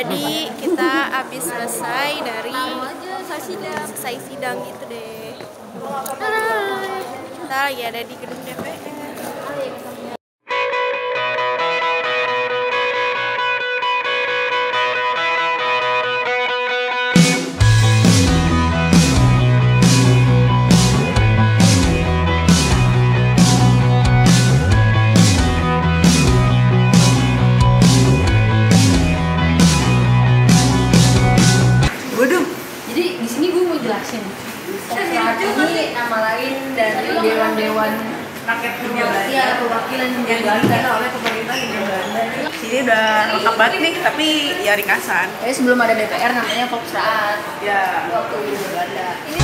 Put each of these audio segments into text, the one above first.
Jadi kita habis selesai dari selesai sidang gitu deh. Kita lagi ada di gedung DPR. Jelasin. Ini nama lain dari dewan-dewan rakyat Hindia Belanda Iya, perwakilan yang Hindia Belanda. diberikan oleh pemerintah Hindia Belanda. Sini udah lengkap banget nih, tapi ya ringkasan. Jadi sebelum ada DPR namanya Volksraad. Ya, Waktu Hindia Belanda. Ini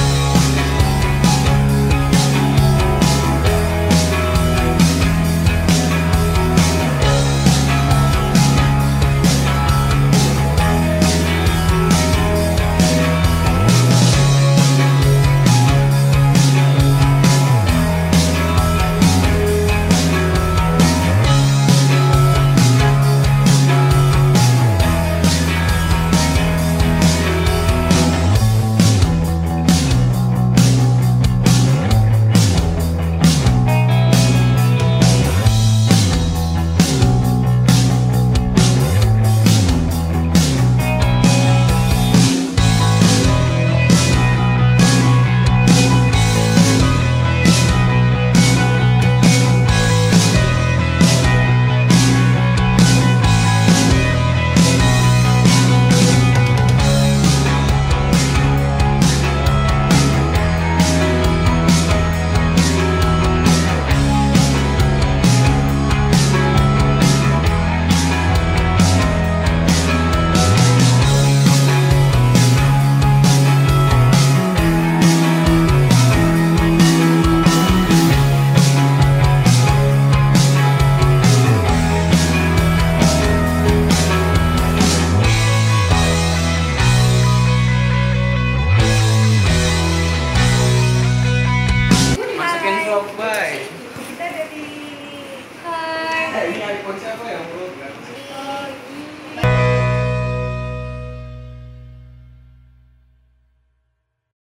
Masukin vlog, bye. kita ada